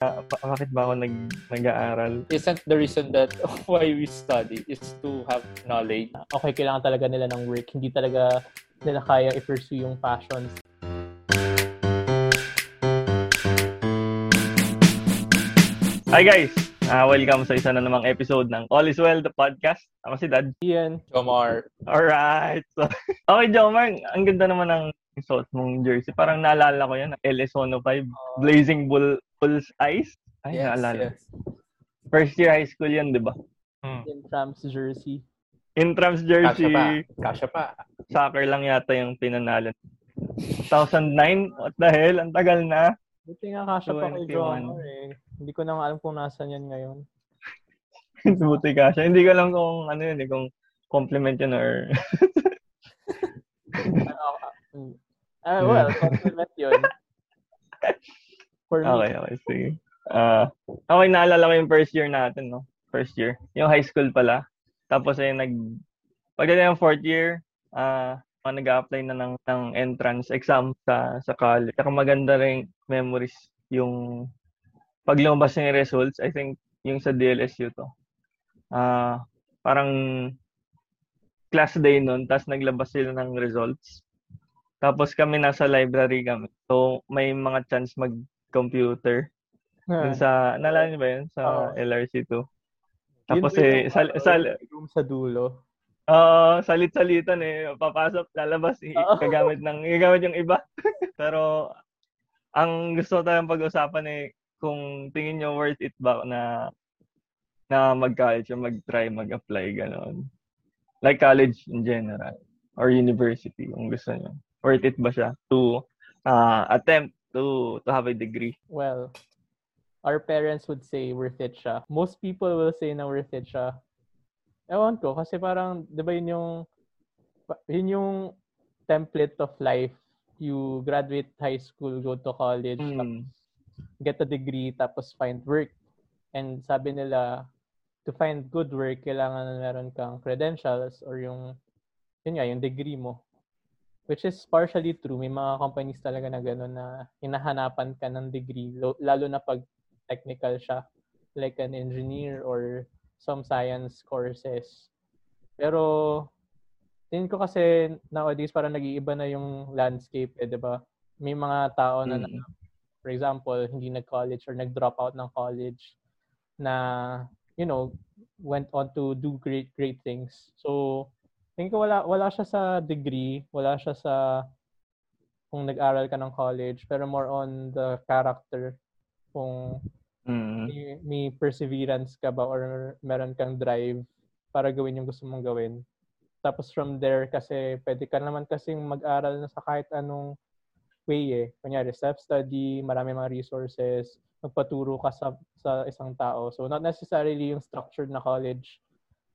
uh, bakit ba ako nag, nag-aaral? Isn't the reason that why we study is to have knowledge? Okay, kailangan talaga nila ng work. Hindi talaga nila kaya i-pursue yung passions. Hi guys! Uh, welcome sa isa na namang episode ng All is Well, the podcast. Ako si Dad. Ian. Jomar. Alright. So, okay, Jomar. Ang ganda naman ng suot mong jersey. Parang naalala ko yan. LS 105. Blazing Bull, Bulls Eyes. Ay, yes, naalala. yes. First year high school yan, di ba? Hmm. In Trams jersey. Intrams Kasha jersey. pa. Kasha pa. Soccer lang yata yung pinanalo. 2009? What the hell? Ang tagal na. Buti nga kasha pa kay 21. Jomar eh. Hindi ko na alam kung nasan yan ngayon. Buti ka siya. Hindi ko alam kung ano yun eh, kung compliment yun or... ano, ah, well, compliment yun. For me, okay, okay. Sige. Ah, okay, naalala ko yung first year natin, no? First year. Yung high school pala. Tapos ay nag... Pagdating ng fourth year, ah, uh, nag-apply na ng, ng entrance exam sa sa college. Saka maganda rin memories yung pag lumabas yung results, I think yung sa DLSU to. Ah, parang class day nun, tapos naglabas sila ng results. Tapos kami nasa library kami. So may mga chance mag-computer. Dun sa, naalala niyo ba yun? Sa Oo. LRC2. Yun Tapos eh, sal, sal, room sa dulo. Oo, salit-salitan eh. Papasok, lalabas, i- Oo. gagamit ng, gagamit yung iba. Pero, ang gusto tayong pag-usapan eh, kung tingin nyo worth it ba na na mag-college mag-try, mag-apply, gano'n. Like college in general or university, kung gusto nyo. Worth it ba siya to uh, attempt to to have a degree? Well, our parents would say worth it siya. Most people will say na worth it siya. Ewan ko, kasi parang, di ba yun yung, yun yung template of life. You graduate high school, go to college, Hmm. tapos get a degree, tapos find work. And sabi nila, to find good work, kailangan na meron kang credentials or yung, yun nga, yung degree mo. Which is partially true. May mga companies talaga na gano'n na hinahanapan ka ng degree, lo- lalo na pag technical siya, like an engineer or some science courses. Pero, tingin ko kasi nowadays parang nag-iiba na yung landscape, eh, di ba? May mga tao na, Mm. for example, hindi nag-college or nag-drop out ng college na, you know, went on to do great, great things. So, tingin ko wala, wala siya sa degree, wala siya sa kung nag-aral ka ng college, pero more on the character. Kung Mm. may, may perseverance ka ba or meron kang drive para gawin yung gusto mong gawin. Tapos from there, kasi pwede ka naman kasing mag-aral na sa kahit anong way eh. Kunyari, self-study, marami mga resources, magpaturo ka sa, sa isang tao. So, not necessarily yung structured na college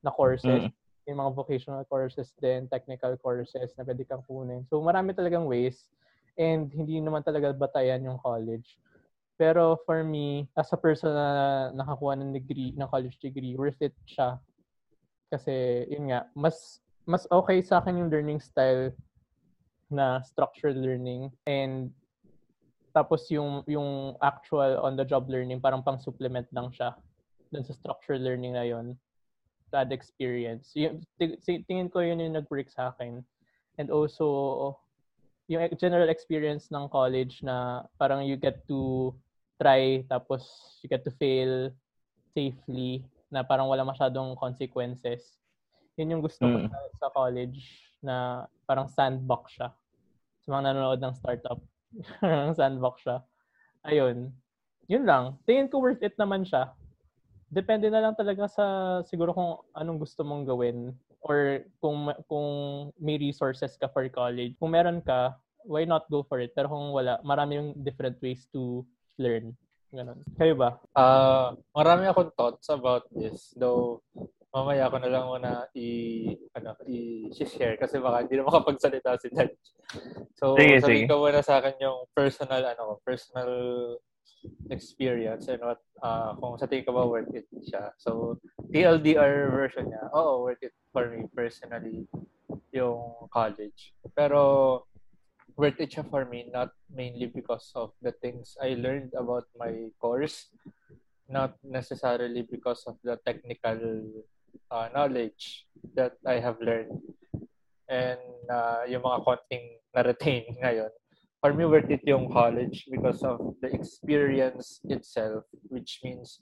na courses. Mm. May mga vocational courses din, technical courses na pwede kang kunin. So, marami talagang ways and hindi naman talaga batayan yung college. Pero for me, as a person na nakakuha ng degree, ng college degree, worth it siya. Kasi, yun nga, mas mas okay sa akin yung learning style na structured learning and tapos yung yung actual on the job learning parang pang supplement lang siya dun sa structured learning na yon that experience yung, ti- ti- tingin ko yun yung nag-work sa akin and also yung e- general experience ng college na parang you get to try tapos you get to fail safely na parang wala masyadong consequences yun yung gusto ko Mm. sa, sa college na parang sandbox siya. Sa mga nanonood ng startup, parang sandbox siya. Ayun. Yun lang. Tingin ko worth it naman siya. Depende na lang talaga sa siguro kung anong gusto mong gawin or kung ma- kung may resources ka for college. Kung meron ka, why not go for it? Pero kung wala, marami yung different ways to learn. Ganon. Kayo ba? Ah, marami akong thoughts about this. Though, mamaya ko na lang muna i ano i-share kasi baka hindi na makapagsalita si Dad. So, Sige, sabihin sige. ko muna sa akin yung personal ano ko, personal experience and what ah, kung sa tingin ko ba worth it siya. So, TLDR version niya. Oo, worth it for me personally yung college. Pero worth it siya for me, not mainly because of the things I learned about my course, not necessarily because of the technical uh, knowledge that I have learned and uh, yung mga konting na-retain ngayon. For me, worth it yung college because of the experience itself, which means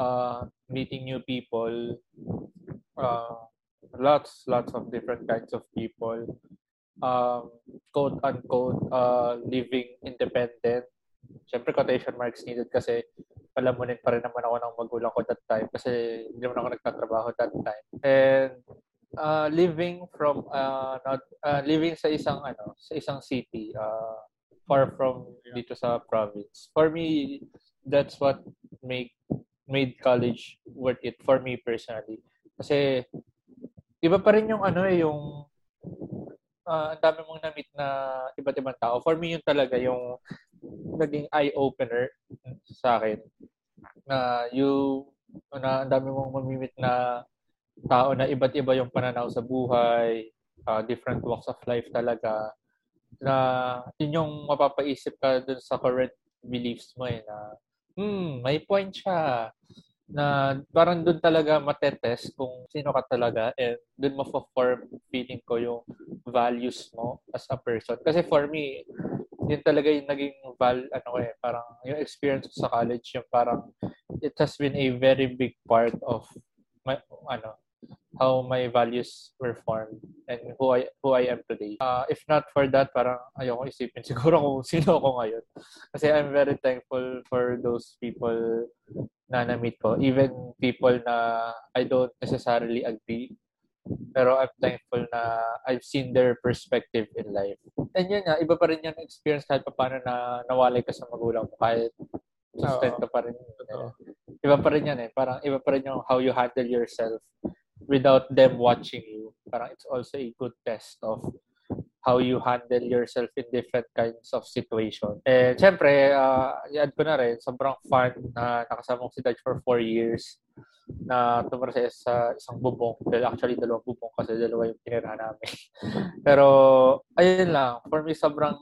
uh, meeting new people, uh, lots, lots of different kinds of people, um, quote unquote, uh, living independent. Siyempre, quotation marks needed kasi palamunin pa rin naman ako ng magulang ko that time kasi hindi naman ako nagtatrabaho that time. And uh, living from uh, not uh, living sa isang ano sa isang city uh, far from dito sa province. For me that's what make made college worth it for me personally. Kasi iba pa rin yung ano eh yung uh, ang dami mong na-meet na iba't ibang tao. For me yun talaga yung naging eye opener sa akin. Na you na ang dami mong mamimit na tao na iba't iba yung pananaw sa buhay, uh, different walks of life talaga, na yun yung mapapaisip ka dun sa current beliefs mo eh, na hmm, may point siya na parang doon talaga matetest kung sino ka talaga and doon mo-form feeling ko yung values mo as a person. Kasi for me, yun talaga yung naging val, ano eh, parang yung experience sa college, yung parang it has been a very big part of my, ano, how my values were formed and who I who I am today. Uh, if not for that, parang ayoko isipin siguro kung sino ako ngayon. Kasi I'm very thankful for those people na na-meet ko. Even people na I don't necessarily agree. Pero I'm thankful na I've seen their perspective in life. And yun nga, iba pa rin yung experience kahit pa paano na nawalay ka sa magulang mo. Kahit sustento pa rin. Uh, iba pa rin yan eh. Parang iba pa rin yung how you handle yourself without them watching you. Parang it's also a good test of how you handle yourself in different kinds of situation. And syempre, uh, i-add ko na rin, sobrang fun na nakasama ko si Dutch for four years na tumara sa isa, isang bubong. Dahil actually, dalawang bubong kasi dalawa yung tinirahan namin. Pero, ayun lang. For me, sobrang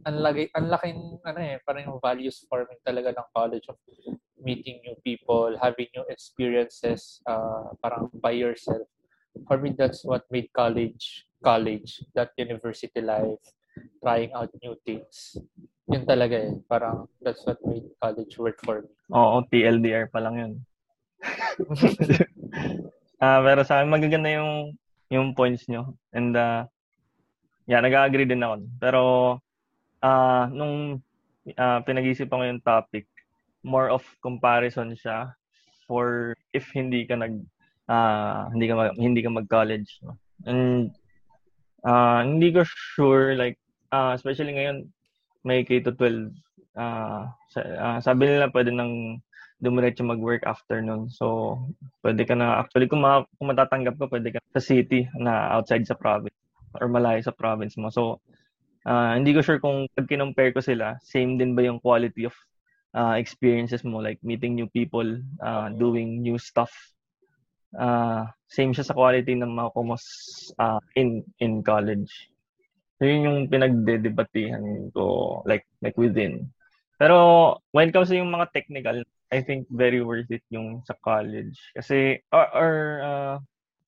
ang lagi ang ano eh parang yung values forming talaga ng college of meeting new people, having new experiences uh, parang by yourself. For me, that's what made college college, that university life, trying out new things. Yun talaga eh. Parang that's what made college work for me. Oo, TLDR pa lang yun. uh, pero sa akin, magaganda yung yung points nyo. And uh, yeah, nag-agree din ako. Pero uh, nung uh, pinag-isipan ko yung topic, more of comparison siya for if hindi ka nag uh, hindi ka mag, hindi ka mag-college no? and uh, hindi ko sure like uh, especially ngayon may K to 12 uh, uh, sabi nila pwede nang dumiretso mag-work after nun. So, pwede ka na, actually, kung, ma, kung matatanggap ka, pwede ka sa city na outside sa province or malayo sa province mo. So, uh, hindi ko sure kung pag kinompare ko sila, same din ba yung quality of uh, experiences mo like meeting new people, uh, doing new stuff. Uh, same siya sa quality ng mga komos uh, in in college. So yun yung pinagdedebatehan ko like like within. Pero when it comes to yung mga technical, I think very worth it yung sa college kasi or, or uh,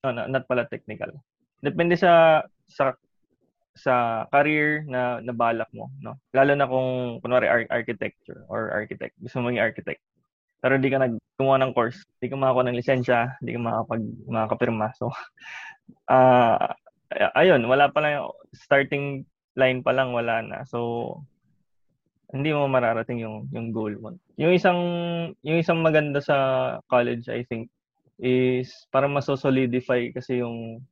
no, not pala technical. Depende sa sa sa career na nabalak mo, no? Lalo na kung kunwari ar- architecture or architect, gusto mo maging architect. Pero hindi ka nag kumuha ng course, hindi ka makakuha ng lisensya, hindi ka makapag makakapirma. So uh, ayun, wala pa lang starting line pa lang wala na. So hindi mo mararating yung yung goal mo. Yung isang yung isang maganda sa college I think is para maso-solidify kasi yung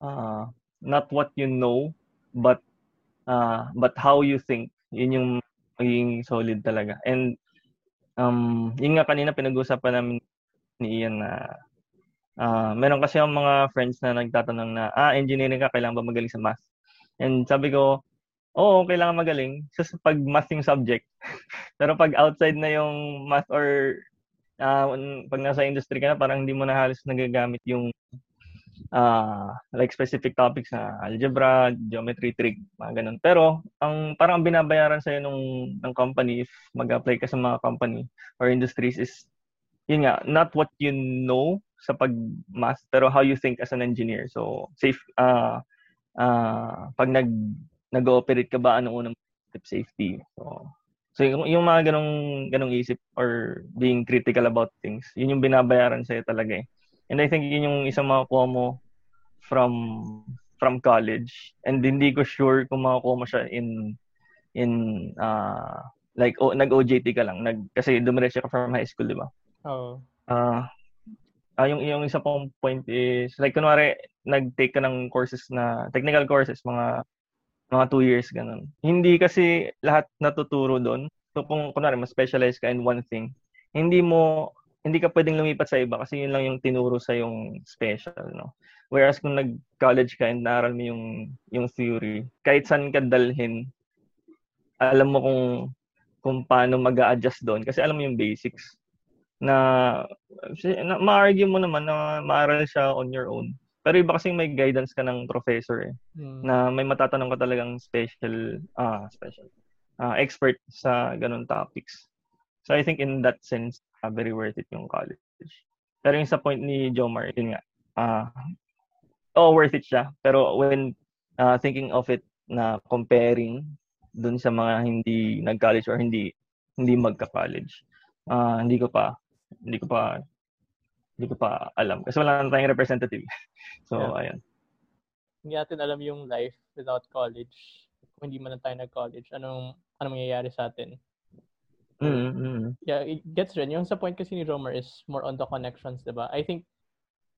uh, not what you know but uh, but how you think yun yung magiging solid talaga. And um yun nga kanina pinag-usapan namin ni Ian na uh, meron kasi yung mga friends na nagtatanong na ah engineering ka kailangan ba magaling sa math? And sabi ko oo kailangan magaling. Sa pag math yung subject pero pag outside na yung math or uh, pag nasa industry ka na parang hindi mo na halos nagagamit yung uh, like specific topics na algebra, geometry, trig, mga ganun. Pero ang parang ang binabayaran sa'yo nung ng company if mag-apply ka sa mga company or industries is yun nga, not what you know sa pag-math, pero how you think as an engineer. So, safe, uh, uh, pag nag, nag-ooperate ka ba, ano unang safety. So, so yung, yung mga ganong, ganong isip or being critical about things, yun yung binabayaran sa'yo talaga eh. And I think yun yung isang makukuha mo from from college. And hindi ko sure kung makukuha mo siya in in uh, like oh, nag-OJT ka lang. Nag, kasi dumiretso ka from high school, di ba? Oo. Oh. Uh, uh, yung, yung isa pong point is, like, kunwari, nag-take ka ng courses na, technical courses, mga mga two years, ganun. Hindi kasi lahat natuturo doon. So, kung kunwari, mas specialize ka in one thing, hindi mo hindi ka pwedeng lumipat sa iba kasi yun lang yung tinuro sa yung special, no? Whereas kung nag-college ka and naaral mo yung, yung theory, kahit saan ka dalhin, alam mo kung kung paano mag adjust doon kasi alam mo yung basics na, na ma-argue mo naman na maaral siya on your own. Pero iba kasi may guidance ka ng professor eh, hmm. na may matatanong ka talagang special, ah, special, uh, expert sa ganun topics. So I think in that sense, uh, very worth it yung college. Pero yung sa point ni Jomar, yun nga, uh, oh, worth it siya. Pero when uh, thinking of it na comparing dun sa mga hindi nag-college or hindi hindi magka-college, uh, hindi ko pa hindi ko pa hindi ko pa alam kasi wala na tayong representative. so, yeah. ayun. Hindi natin alam yung life without college. Kung hindi man tayo nag-college, anong anong mangyayari sa atin? Mm-hmm. Yeah, it gets rin. Yung sa point kasi ni Romer is more on the connections, di ba? I think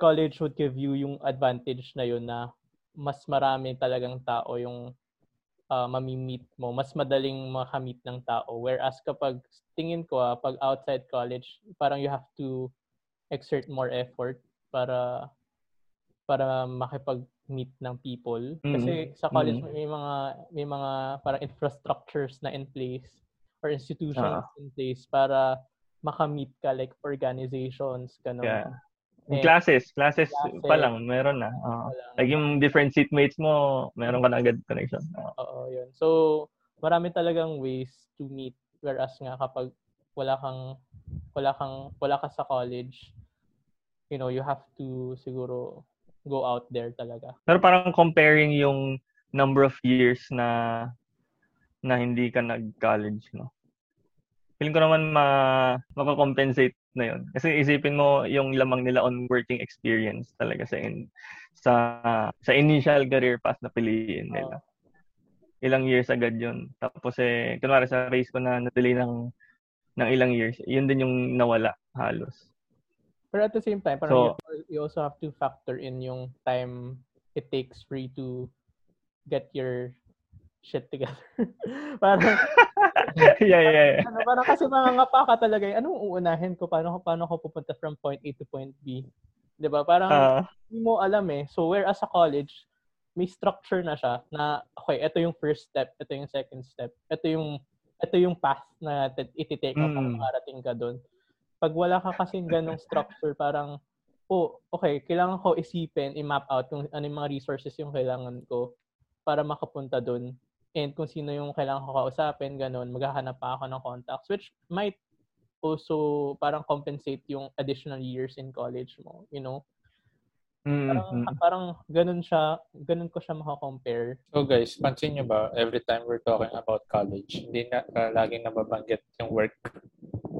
college would give you yung advantage na yun na mas marami talagang tao yung uh, mamimit mo. Mas madaling makamit ng tao. Whereas kapag tingin ko, ah, pag outside college, parang you have to exert more effort para para makipag-meet ng people. Kasi mm-hmm. sa college mm-hmm. may mga may mga parang infrastructures na in place or institutions uh, in place para makamit ka like organizations ganun. Yeah. And, classes, classes, classes pa lang meron na. Uh, like yung different seatmates mo, meron ka na agad connection. Uh. Oo, yun. So, marami talagang ways to meet whereas nga kapag wala kang wala kang wala ka sa college, you know, you have to siguro go out there talaga. Pero parang comparing yung number of years na na hindi ka nag-college, no? Feeling ko naman ma makakompensate na yun. Kasi isipin mo yung lamang nila on working experience talaga sa in, sa sa initial career path na piliin nila. Ilang years agad yun. Tapos eh, kunwari sa race ko na na-delay ng ng ilang years, yun din yung nawala halos. Pero at the same time, parang so, you, you also have to factor in yung time it takes for you to get your shit together. parang, yeah, yeah, yeah. Ano, parang kasi mangangapa ka talaga. Eh. Anong uunahin ko? Paano, paano ko pupunta from point A to point B? 'Di ba? Parang uh, hindi mo alam eh. So whereas sa college, may structure na siya na okay, ito yung first step, ito yung second step, ito yung ito yung path na iti-take mo mm. para makarating ka doon. Pag wala ka kasi ganong structure, parang oh, okay, kailangan ko isipin, i-map out kung ano yung mga resources yung kailangan ko para makapunta doon and kung sino yung kailangan ko kausapin, ganun, maghahanap pa ako ng contacts, which might also parang compensate yung additional years in college mo, you know? Parang, mm-hmm. parang ganun siya, ganun ko siya makakompare. So guys, pansin nyo ba, every time we're talking about college, hindi na uh, laging nababanggit yung work.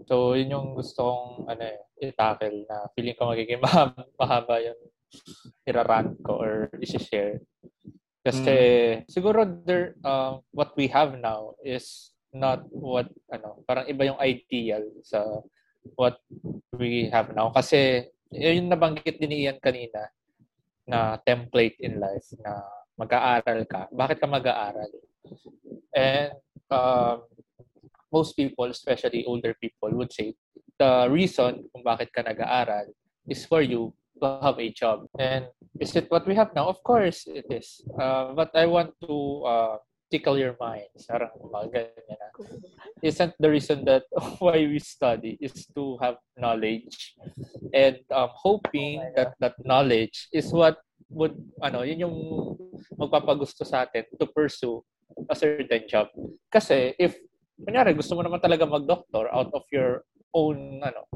So, yun yung gusto kong ano, eh, i-tackle na feeling ko magiging mahaba, mahaba yung irarant ko or isi-share. Kasi mm. siguro there uh, what we have now is not what ano, parang iba yung ideal sa what we have now kasi yung nabanggit din ni Ian kanina na template in life na mag-aaral ka. Bakit ka mag-aaral? And um, most people, especially older people, would say the reason kung bakit ka nag-aaral is for you to have a job. And is it what we have now? Of course it is. Uh, but I want to uh, tickle your mind. Sarang mga ganyan na. Isn't the reason that why we study is to have knowledge and um, hoping oh that that knowledge is what would, ano, yun yung magpapagusto sa atin to pursue a certain job. Kasi if, kunyari, gusto mo naman talaga mag-doctor out of your own, ano,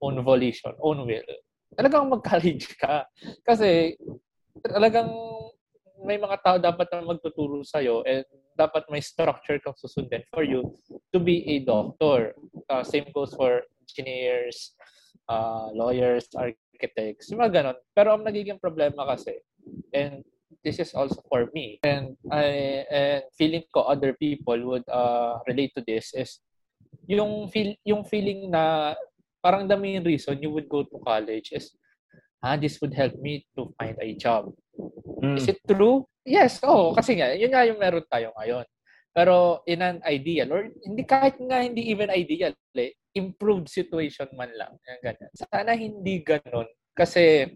own volition, own will, talagang mag-college ka. Kasi talagang may mga tao dapat na magtuturo sa'yo and dapat may structure kang susundin for you to be a doctor. Uh, same goes for engineers, uh, lawyers, architects, mga ganon. Pero ang nagiging problema kasi, and this is also for me, and I and feeling ko other people would uh, relate to this is yung feel yung feeling na parang the main reason you would go to college is ah this would help me to find a job. Mm. Is it true? Yes, oh, kasi nga yun nga yung meron tayo ngayon. Pero in an ideal or hindi kahit nga hindi even ideal, eh, improved situation man lang. Yan, ganyan. Sana hindi ganun. Kasi,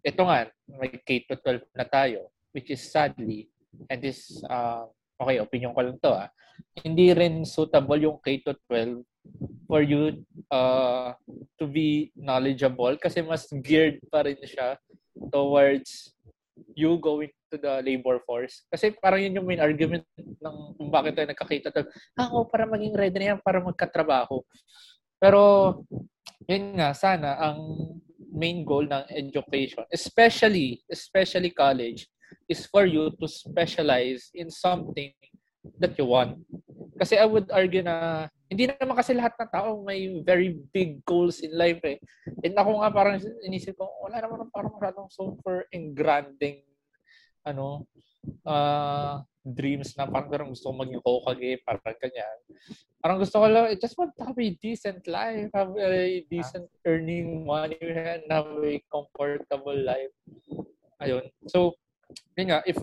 ito nga, may K-12 na tayo, which is sadly, and this, uh, okay, opinion ko lang to ah, hindi rin suitable yung K-12 for you uh, to be knowledgeable kasi mas geared pa rin siya towards you going to the labor force. Kasi parang yun yung main argument ng kung bakit tayo nagkakita. Ah, oh, para maging ready na yan, para magkatrabaho. Pero, yun nga, sana ang main goal ng education, especially, especially college, is for you to specialize in something that you want. Kasi I would argue na hindi naman kasi lahat ng tao may very big goals in life eh. And ako nga parang inisip ko, wala naman parang masyadong super engranding ano, uh, dreams na parang, parang gusto ko maging Hokage, parang ganyan. Parang gusto ko lang, I just want to have a decent life, have a decent earning money, and have a comfortable life. Ayun. So, yun nga, if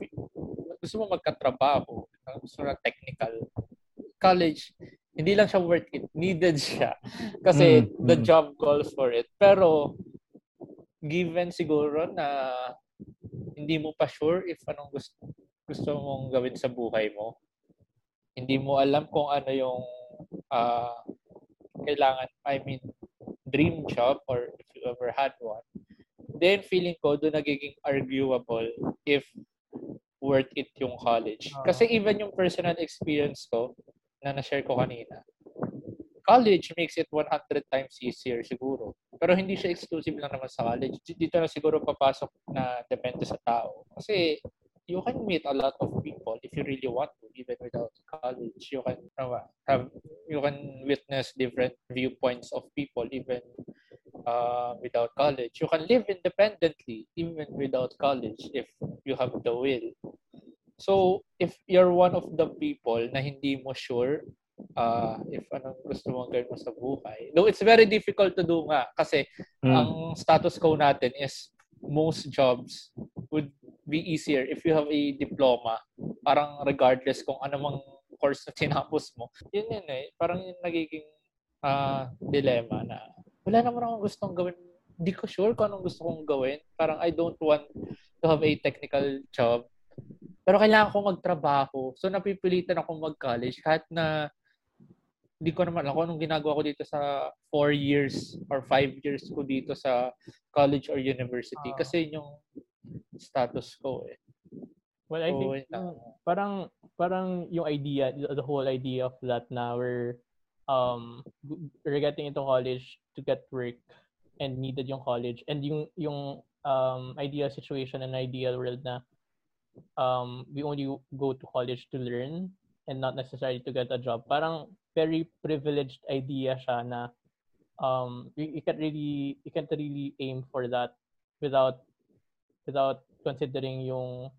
gusto mo magkatrabaho, gusto na technical, college, hindi lang siya worth it. Needed siya. Kasi mm, the mm. job calls for it. Pero, given siguro na hindi mo pa sure if anong gusto, gusto mong gawin sa buhay mo, hindi mo alam kung ano yung uh, kailangan, I mean, dream job or if you ever had one, then feeling ko doon nagiging arguable if worth it yung college. Ah. Kasi even yung personal experience ko na na-share ko kanina, college makes it 100 times easier siguro. Pero hindi siya exclusive lang naman sa college. Dito na siguro papasok na depende sa tao. Kasi you can meet a lot of people if you really want to, even without college. You can have you can witness different viewpoints of people even uh, without college. You can live independently even without college if you have the will. So, if you're one of the people na hindi mo sure uh, if anong gusto mong gawin mo sa buhay. Though it's very difficult to do nga kasi mm. ang status quo natin is most jobs would be easier if you have a diploma. Parang regardless kung ano mang course na tinapos mo. Yun yun eh. Parang yung nagiging uh, dilemma na wala naman akong gustong gawin. Hindi ko sure kung anong gusto kong gawin. Parang I don't want to have a technical job. Pero kailangan kong magtrabaho. So napipilitan akong mag-college kahit na hindi ko naman ako anong ginagawa ko dito sa 4 years or 5 years ko dito sa college or university. Uh, Kasi yung status ko eh. Well, I so, think uh, parang parang yung idea, the whole idea of that na we're um we're getting into college to get work and needed yung college and yung yung um ideal situation and ideal world na um we only go to college to learn and not necessarily to get a job. Parang very privileged idea siya na um you, you can't really you can't really aim for that without without considering yung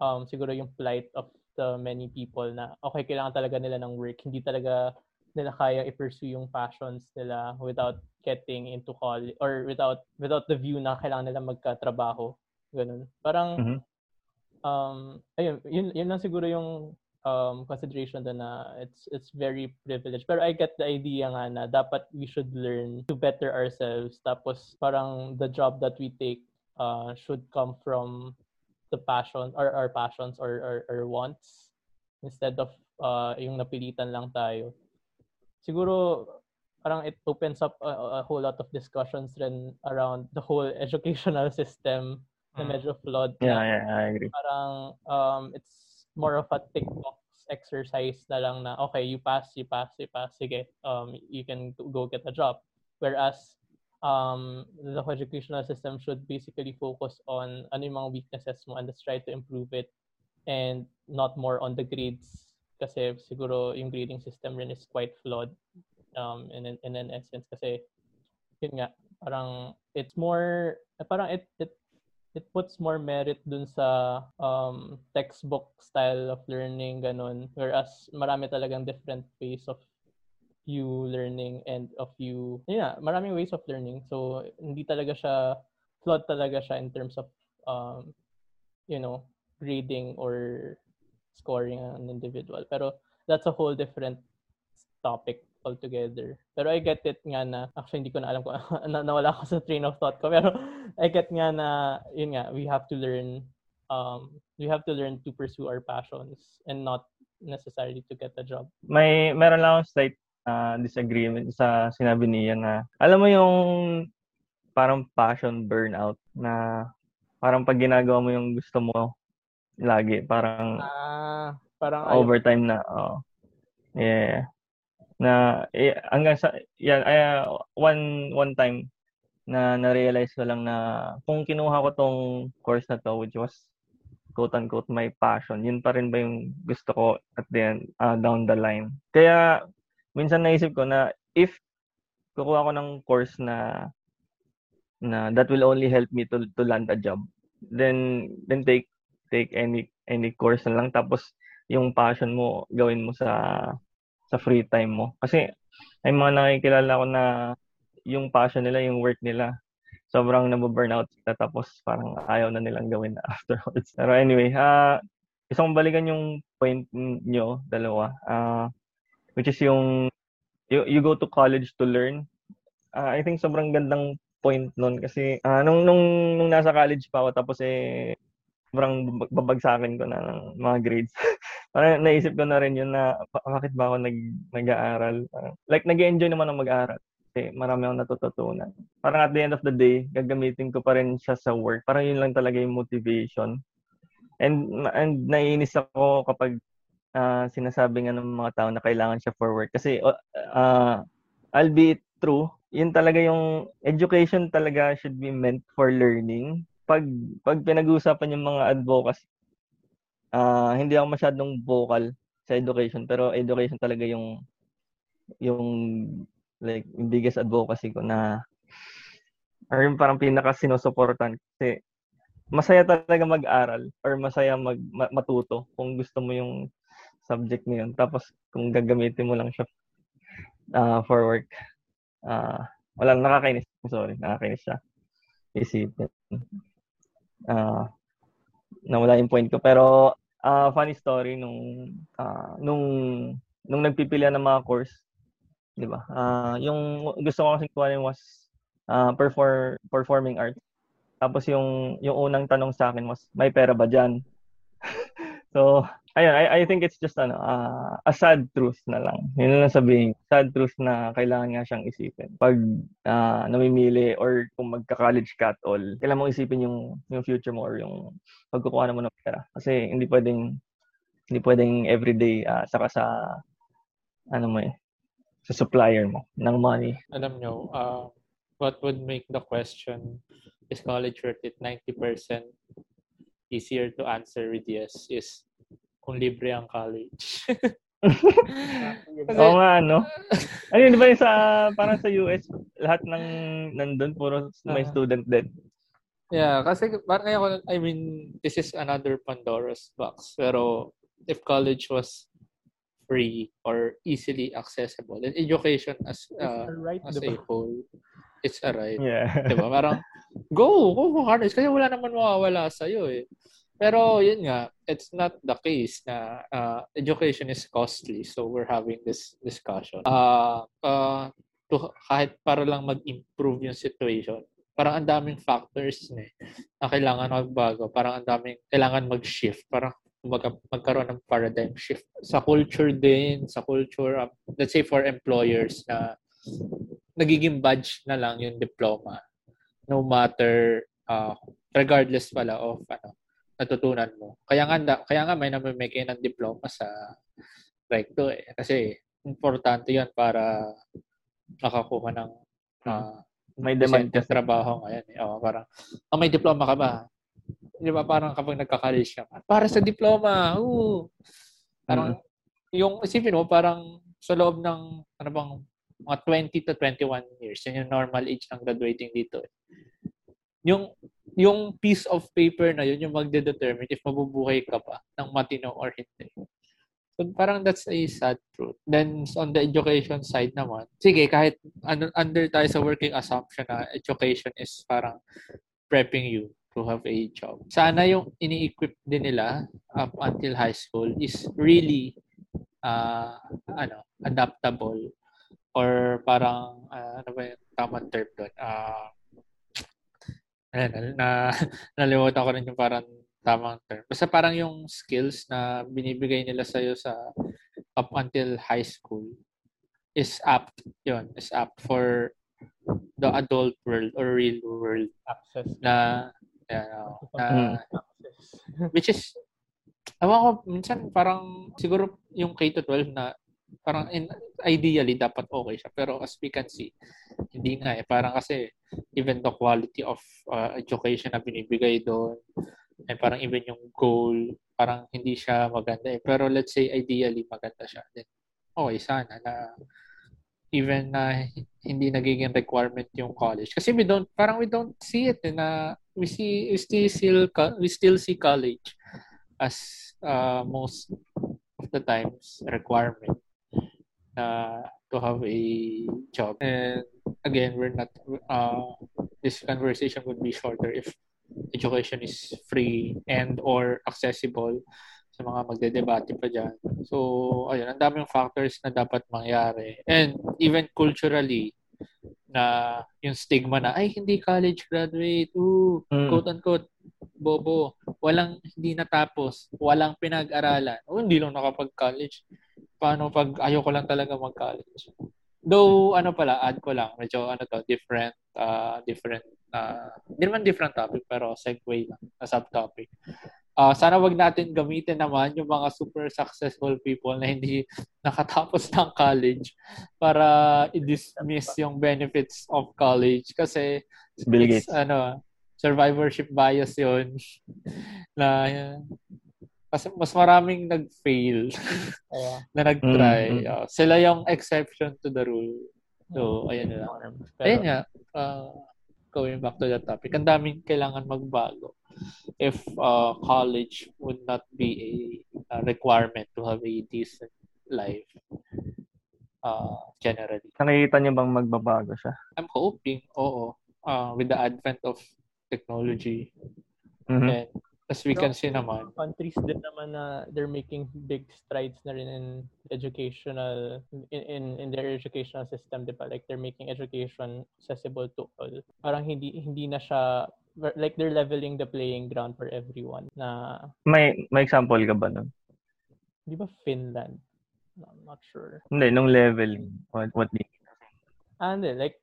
um, siguro yung plight of the many people na okay, kailangan talaga nila ng work. Hindi talaga nila kaya i-pursue yung passions nila without getting into college or without without the view na kailangan nila magka-trabaho. Ganun. Parang mm-hmm. Um ayun, yun, yun lang siguro yung um, consideration doon na it's it's very privileged. Pero I get the idea nga na dapat we should learn to better ourselves. Tapos parang the job that we take uh, should come from the passion or our passions or, or, or wants instead of uh, yung napilitan lang tayo. Siguro parang it opens up a, a whole lot of discussions rin around the whole educational system na medyo flawed. Yeah, yeah, I agree. Parang um, it's more of a tick box exercise na lang na, okay, you pass, you pass, you pass, sige, um, you can go get a job. Whereas, um, the educational system should basically focus on ano yung mga weaknesses mo and let's try to improve it and not more on the grades kasi siguro yung grading system rin is quite flawed um, in, in, in an essence kasi yun nga parang it's more parang it, it it puts more merit dun sa um, textbook style of learning ganun. Whereas marami talagang different ways of you learning and of you yeah maraming ways of learning. So hindi talaga siya flawed talaga siya in terms of um, you know grading or scoring an individual. Pero that's a whole different topic altogether. Pero I get it nga na actually hindi ko na alam kung na, nawala ko sa train of thought ko. Pero I get nga na yun nga we have to learn um we have to learn to pursue our passions and not necessarily to get a job. May meron lang akong slight uh, disagreement sa sinabi niya na alam mo yung parang passion burnout na parang pag ginagawa mo yung gusto mo lagi parang ah parang overtime na oh. yeah na eh, hanggang sa yan uh, one one time na na-realize ko lang na kung kinuha ko tong course na to which was quote unquote my passion yun pa rin ba yung gusto ko at the end uh, down the line. Kaya minsan naisip ko na if kukuha ko ng course na na that will only help me to to land a job then then take take any any course na lang. Tapos yung passion mo gawin mo sa sa free time mo? Kasi ay mga nakikilala ko na yung passion nila yung work nila sobrang nababurnout sila tapos parang ayaw na nilang gawin afterwards. Pero anyway uh, isang balikan yung point nyo dalawa. Uh, which is yung you, you go to college to learn. Uh, I think sobrang gandang point nun kasi uh, nung, nung, nung nasa college pa ako tapos eh sobrang babagsakin ko na ng mga grades. Parang naisip ko na rin yun na bakit ba ako nag, nag-aaral. Like nag-enjoy naman ang mag-aaral kasi marami akong natututunan. Parang at the end of the day, gagamitin ko pa rin siya sa work. Parang yun lang talaga yung motivation. And, and naiinis ako kapag uh, sinasabi nga ng mga tao na kailangan siya for work. Kasi, uh, albeit true, yun talaga yung education talaga should be meant for learning. Pag, pag pinag-uusapan yung mga advocacy, uh, hindi ako masyadong vocal sa education, pero education talaga yung yung like biggest advocacy ko na or yung parang pinaka sinusuportan kasi masaya talaga mag-aral or masaya mag matuto kung gusto mo yung subject na yun. Tapos, kung gagamitin mo lang siya uh, for work, uh, wala, nakakainis. Sorry, nakakainis siya. Isipin. Uh, nawala yung point ko. Pero, uh, funny story, nung, uh, nung, nung nagpipilian ng mga course, di ba? Uh, yung gusto ko kasi kuhanin was uh, perform, performing arts. Tapos yung yung unang tanong sa akin was, may pera ba diyan? so, ayun, I, I think it's just ano, uh, a sad truth na lang. Yun lang sabihin. Sad truth na kailangan nga siyang isipin. Pag uh, namimili or kung magka-college ka at all, kailangan mo isipin yung, yung future mo or yung pagkukuha mo ng pera. Kasi hindi pwedeng hindi pwedeng everyday uh, saka sa ano mo eh, sa supplier mo ng money. Alam nyo, uh, what would make the question is college worth it 90% easier to answer with yes is kung libre ang college. Oo nga, no? Ano yun, di ba yung sa, parang sa US, lahat ng nandun, puro may uh, student debt. Yeah, kasi parang ako, I mean, this is another Pandora's box. Pero if college was free or easily accessible, then education as uh, right, as diba? a whole, it's a right. Yeah. Diba? Parang, go, go, go college. Kasi wala naman mawawala sa'yo eh. Pero yun nga, it's not the case na uh, education is costly. So we're having this discussion. Uh, uh, to, kahit para lang mag-improve yung situation, parang ang daming factors na, eh, na kailangan magbago. Parang ang daming kailangan mag-shift. Parang mag magkaroon ng paradigm shift. Sa culture din, sa culture, uh, let's say for employers na nagiging badge na lang yung diploma no matter uh, regardless pala of ano, natutunan mo. Kaya nga, kaya nga may namimigay ng diploma sa recto eh. Kasi importante yan para makakuha ng uh, may demand kasi trabaho ngayon. Eh. Oh, parang, oh, may diploma ka ba? Di ba parang kapag nagka-college ka, para sa diploma, ooh. Parang, mm-hmm. yung isipin mo, parang sa loob ng, ano bang, mga 20 to 21 years, yun yung normal age ng graduating dito. Eh. Yung, yung piece of paper na yun, yung magde-determine if mabubuhay ka pa ng matino or hindi. So parang that's a sad truth. Then on the education side naman, sige kahit ano, under tayo sa working assumption na education is parang prepping you to have a job. Sana yung ini-equip din nila up until high school is really uh, ano, adaptable or parang uh, ano ba yung tamang term doon? Uh, na, na, nalimutan ko rin yung parang tamang term. Basta parang yung skills na binibigay nila sa'yo sa up until high school is apt yun, is apt for the adult world or real world. Access. Na yeah, no, na which is awan ko minsan parang siguro yung K to 12 na parang in, ideally dapat okay siya pero as we can see hindi nga eh parang kasi even the quality of uh, education na binibigay doon And parang even yung goal, parang hindi siya maganda eh. Pero let's say ideally maganda siya. Then, okay, sana na even na hindi nagiging requirement yung college. Kasi we don't, parang we don't see it eh, na we see, we still, still, we still see college as uh, most of the times requirement na to have a job. And again, we're not, uh, this conversation would be shorter if education is free and or accessible sa mga magdedebate pa dyan. So, ayun, ang daming factors na dapat mangyari. And even culturally, na yung stigma na, ay, hindi college graduate, ooh, mm. quote-unquote, bobo, walang hindi natapos, walang pinag-aralan, oh, hindi lang nakapag-college. Paano pag ayoko lang talaga mag-college? Though, ano pala, add ko lang, medyo, ano to, different, uh, different uh, hindi naman different topic pero segue lang na subtopic. Uh, sana wag natin gamitin naman yung mga super successful people na hindi nakatapos ng college para i-dismiss yung benefits of college kasi Bill Gates. ano survivorship bias yon na mas, mas maraming nag-fail yeah. na nag-try. Mm-hmm. Uh, sila yung exception to the rule. So, ayun na lang. Ayun nga. Uh, going back to that topic, ang daming kailangan magbago if uh, college would not be a, a requirement to have a decent life uh, generally. Nakikita niyo bang magbabago siya? I'm hoping, oo. Uh, with the advent of technology mm-hmm. and as we can see naman. Countries din naman na they're making big strides na rin in educational, in, in, in their educational system, di ba? Like they're making education accessible to all. Parang hindi, hindi na siya, like they're leveling the playing ground for everyone na... May, may example ka ba nun? Di ba Finland? No, I'm not sure. Hindi, nung leveling. What, what do you Ah, hindi. Like,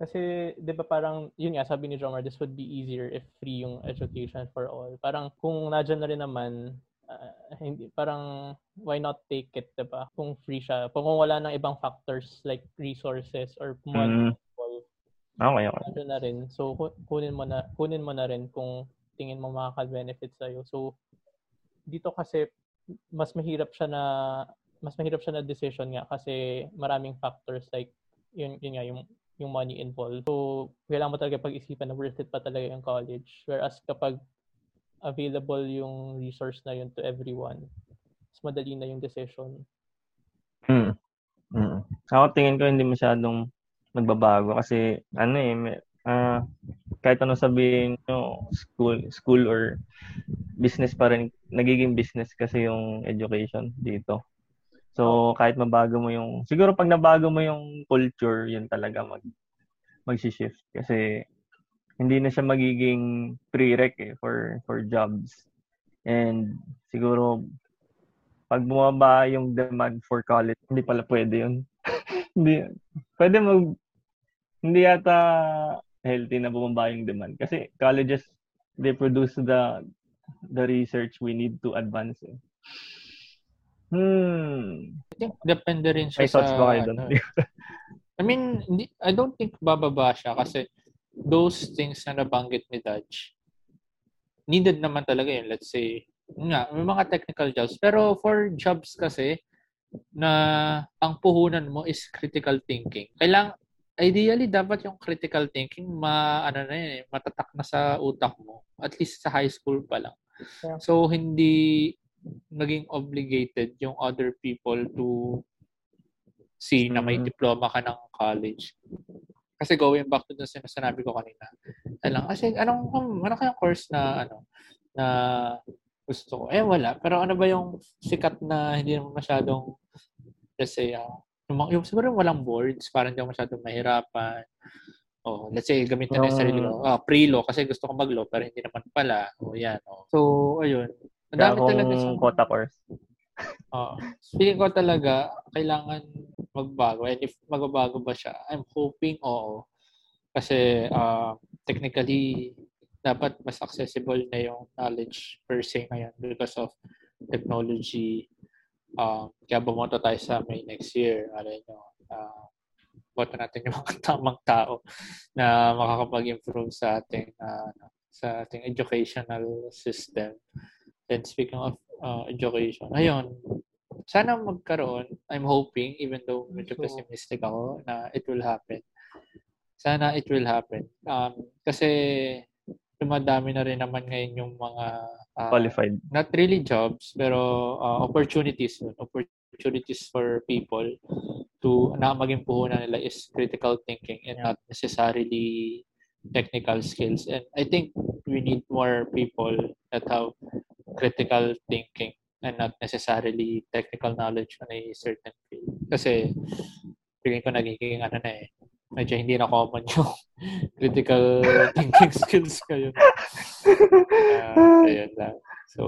kasi, di ba parang, yun nga, sabi ni Jomar, this would be easier if free yung education for all. Parang kung nadyan na rin naman, uh, hindi, parang why not take it, di ba? Kung free siya. Kung, kung wala nang ibang factors like resources or money mm. Okay, okay. Nadyan na rin. So, kunin mo na, kunin mo na rin kung tingin mo makaka-benefit sa'yo. So, dito kasi, mas mahirap siya na, mas mahirap siya na decision nga kasi maraming factors like, yun, yun nga, yung yung money involved. So, kailangan mo talaga pag-isipan na worth it pa talaga yung college. Whereas kapag available yung resource na yun to everyone, mas madali na yung decision. Hmm. Hmm. Ako tingin ko hindi masyadong magbabago kasi ano eh, may, uh, kahit ano sabihin nyo, school, school or business pa rin, nagiging business kasi yung education dito. So, kahit mabago mo yung, siguro pag nabago mo yung culture, yun talaga mag, mag-shift. Kasi, hindi na siya magiging prereq eh, for, for jobs. And, siguro, pag bumaba yung demand for college, hindi pala pwede yun. hindi, pwede mag, hindi yata healthy na bumaba yung demand. Kasi colleges they produce the the research we need to advance. Eh. Hmm. I think depende rin siya May sa... ba kayo ano, I mean, I don't think bababa siya kasi those things na nabanggit ni Dutch, needed naman talaga yun. Let's say, nga, may mga technical jobs. Pero for jobs kasi, na ang puhunan mo is critical thinking. Kailang, ideally, dapat yung critical thinking, ma, ano na yun, eh, matatak na sa utak mo. At least sa high school pa lang. Yeah. So, hindi naging obligated yung other people to see na may Mhm. diploma ka ng college. Kasi going back to sa sinasabi ko kanina, alam, kasi anong, ano kayang course na, ano, na gusto ko? Eh, wala. Pero ano ba yung sikat na hindi naman masyadong, let's say, ah, yung, mga- yung siguro yung walang boards, parang hindi ako masyadong mahirapan. Oh, let's say, gamitin na yung sarili ko. Ah, pre-law, kasi gusto ko mag-law, pero hindi naman pala. O, yan. Oh. So, ayun. Ang dami talaga sa... quota course. Oo. Feeling ko talaga, kailangan magbago. And if magbabago ba siya, I'm hoping oo. Kasi uh, technically, dapat mas accessible na yung knowledge per se ngayon because of technology. Uh, kaya bumoto tayo sa May next year. Alam nyo, uh, boto natin yung mga tamang tao na makakapag-improve sa ating uh, sa ating educational system. And speaking of uh, education, ayun, sana magkaroon, I'm hoping, even though medyo So- pessimistic ako, na it will happen. Sana it will happen. Um, kasi dumadami na rin naman ngayon yung mga uh, Qualified. not really jobs, pero uh, opportunities. Opportunities for people to na maging puhunan nila is critical thinking and not necessarily technical skills. And I think we need more people that have critical thinking and not necessarily technical knowledge on a certain field. Kasi feeling ko nagiging ano na eh, medyo hindi na common yung critical thinking skills kayo. Uh, ayun lang. So,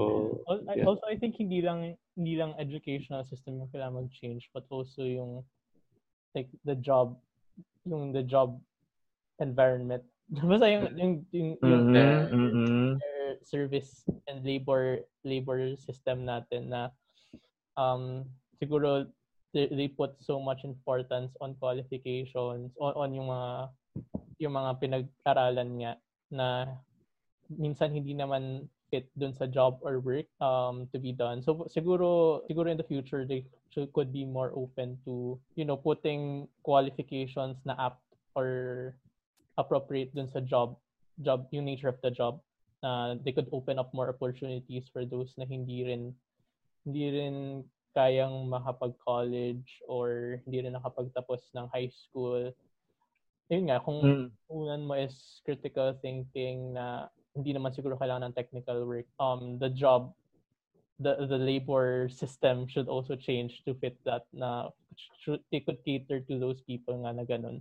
I- Yeah. Also, I think hindi lang hindi lang educational system yung kailangan mag-change, but also yung like the job, yung the job environment. Basta yung yung yung, yung Mhm, Yeah. mhm. their service and labor labor system natin na um siguro they, they put so much importance on qualifications on, on yung mga yung mga pinag-aralan nga na minsan hindi naman fit dun sa job or work um to be done so siguro siguro in the future they should, could be more open to you know putting qualifications na apt or appropriate dun sa job job yung nature of the job uh, they could open up more opportunities for those na hindi rin hindi rin kayang makapag-college or hindi rin nakapagtapos ng high school. Yun nga, kung Mm. unan mo is critical thinking na hindi naman siguro kailangan ng technical work. Um, the job, the the labor system should also change to fit that na should, they could cater to those people nga na ganun.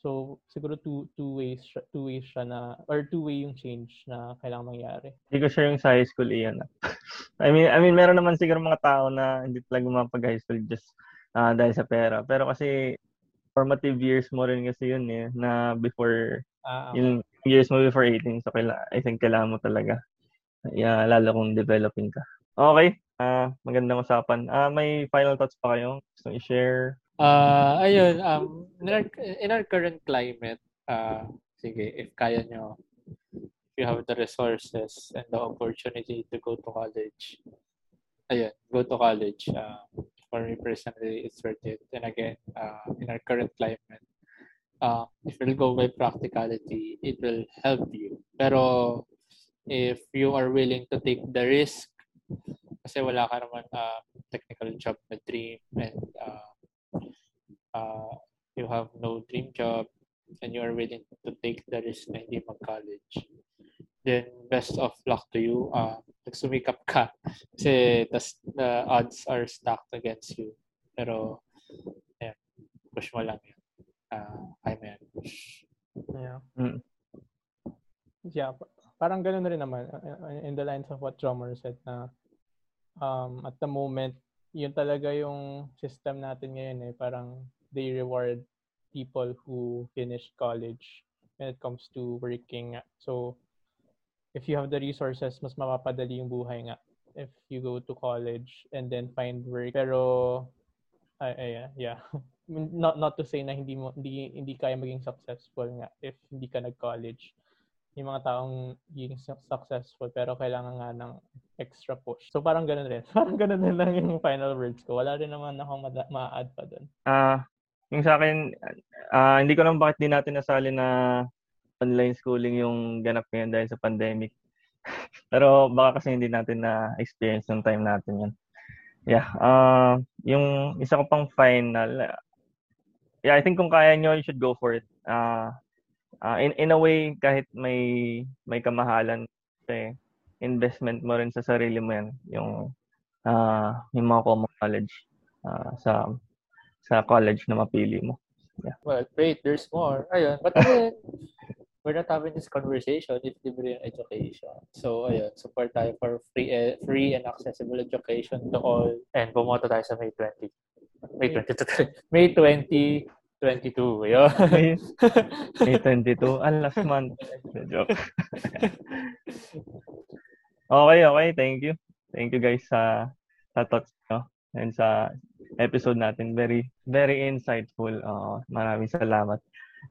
So, siguro two, two ways, siya- two ways siya na, or two way yung change na kailangan mangyari. Hindi ko sure yung sa high school iyan. I mean, I mean, meron naman siguro mga tao na hindi talaga mapag high school just ah, dahil sa pera. Pero kasi formative years mo rin kasi yun eh, na before, Ah, yung years mo before 18, so kaila, I think kailangan mo talaga. Yeah, lalo kung developing ka. Okay, ah magandang usapan. Ah may final thoughts pa kayo? Gusto i-share? Uh, ayun, um, in our, in our current climate, uh, sige, if kaya nyo, if you have the resources and the opportunity to go to college, ayun, go to college. Uh, for me personally, it's worth it. And again, uh, in our current climate, uh, if you'll go by practicality, it will help you. Pero if you are willing to take the risk, kasi wala ka naman uh, technical job na dream and uh, uh, you have no dream job and you are willing to take the risk na hindi mag-college, then best of luck to you. Uh, nagsumikap ka kasi tas, the odds are stacked against you. Pero, ayan, push mo lang yun. Uh, I'm in. Yeah. Mm. Yeah, parang ganun na rin naman uh, in the lines of what Drummer said na um, at the moment, yun talaga yung system natin ngayon eh. Parang they reward people who finish college when it comes to working. So, if you have the resources, mas mapapadali yung buhay nga if you go to college and then find work. Pero, ay, ay, yeah. Not, not to say na hindi mo hindi hindi kaya maging successful nga if hindi ka nag-college. Yung mga taong maging successful pero kailangan nga ng extra push. So parang ganun rin. Parang ganun din lang yung final words ko. Wala rin naman akong ma- ma-add pa doon. Ah, uh, yung sa akin, uh, hindi ko lang bakit di natin nasali na online schooling yung ganap ngayon dahil sa pandemic. Pero baka kasi hindi natin na-experience ng time natin yan. Yeah. Uh, yung isa ko pang final, yeah, I think kung kaya nyo, you should go for it. Uh, uh, in, in a way, kahit may may kamahalan, kasi investment mo rin sa sarili mo yan, yung, uh, yung mga common knowledge uh, sa sa college na mapili mo. Yeah. Well, great. There's more. Ayun. But then, we're not having this conversation if libre yung education. So, ayun, support tayo for free eh, free and accessible education to all. And bumoto tayo sa May 20. May 20. May 20, 22. Ayun. May, May 22. Ah, last month. Joke. okay, okay. Thank you. Thank you guys sa sa thoughts no? and sa episode natin. Very, very insightful. Uh, maraming salamat.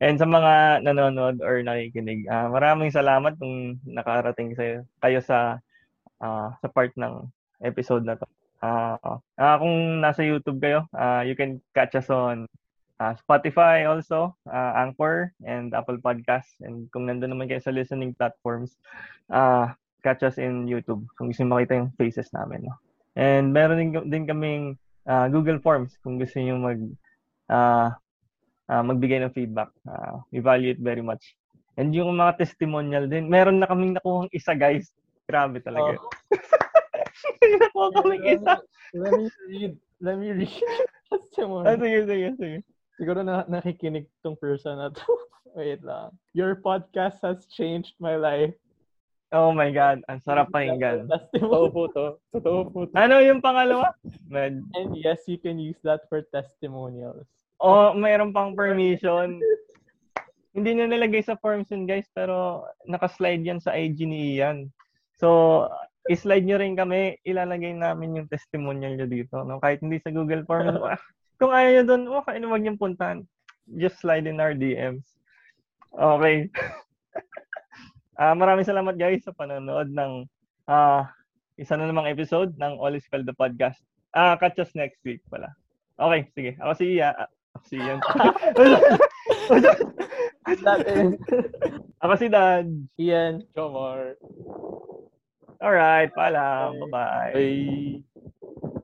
And sa mga nanonood or nakikinig, uh, maraming salamat kung nakarating sa kayo sa uh, sa part ng episode na to. Uh, uh, kung nasa YouTube kayo, uh, you can catch us on uh, Spotify also, uh, Anchor, and Apple Podcasts. And kung nandun naman kayo sa listening platforms, uh, catch us in YouTube kung gusto makita yung faces namin. No? And meron din, din kaming uh, Google Forms kung gusto niyo mag uh, uh, magbigay ng feedback. Uh, we value it very much. And yung mga testimonial din, meron na kaming nakuhang isa, guys. Grabe talaga. Oh. Nakuha kaming isa. Let me read. Let me read. testimony. Ah, sige, sige, sige. Siguro na nakikinig tong person na to. Wait lang. Your podcast has changed my life. Oh my God. Ang sarap pakinggan. Totoo po to. Totoo po to. Ano yung pangalawa? Man. And yes, you can use that for testimonials. oh, mayroon pang permission. Hindi niya nilagay sa forms yun, guys, pero naka-slide yan sa IG ni Ian. So, i-slide nyo rin kami, ilalagay namin yung testimonial nyo dito. No? Kahit hindi sa Google Forms. Kung ayaw nyo doon, oh, kaino wag niyong puntahan. Just slide in our DMs. Okay. uh, maraming salamat guys sa panonood ng uh, isa na namang episode ng All is Well the Podcast. Ah, uh, catch us next week pala. Okay, sige. Ako si Iya. Si Ian. Ako si Dad. Ian. Jomar. Alright, paalam. Bye-bye. Bye.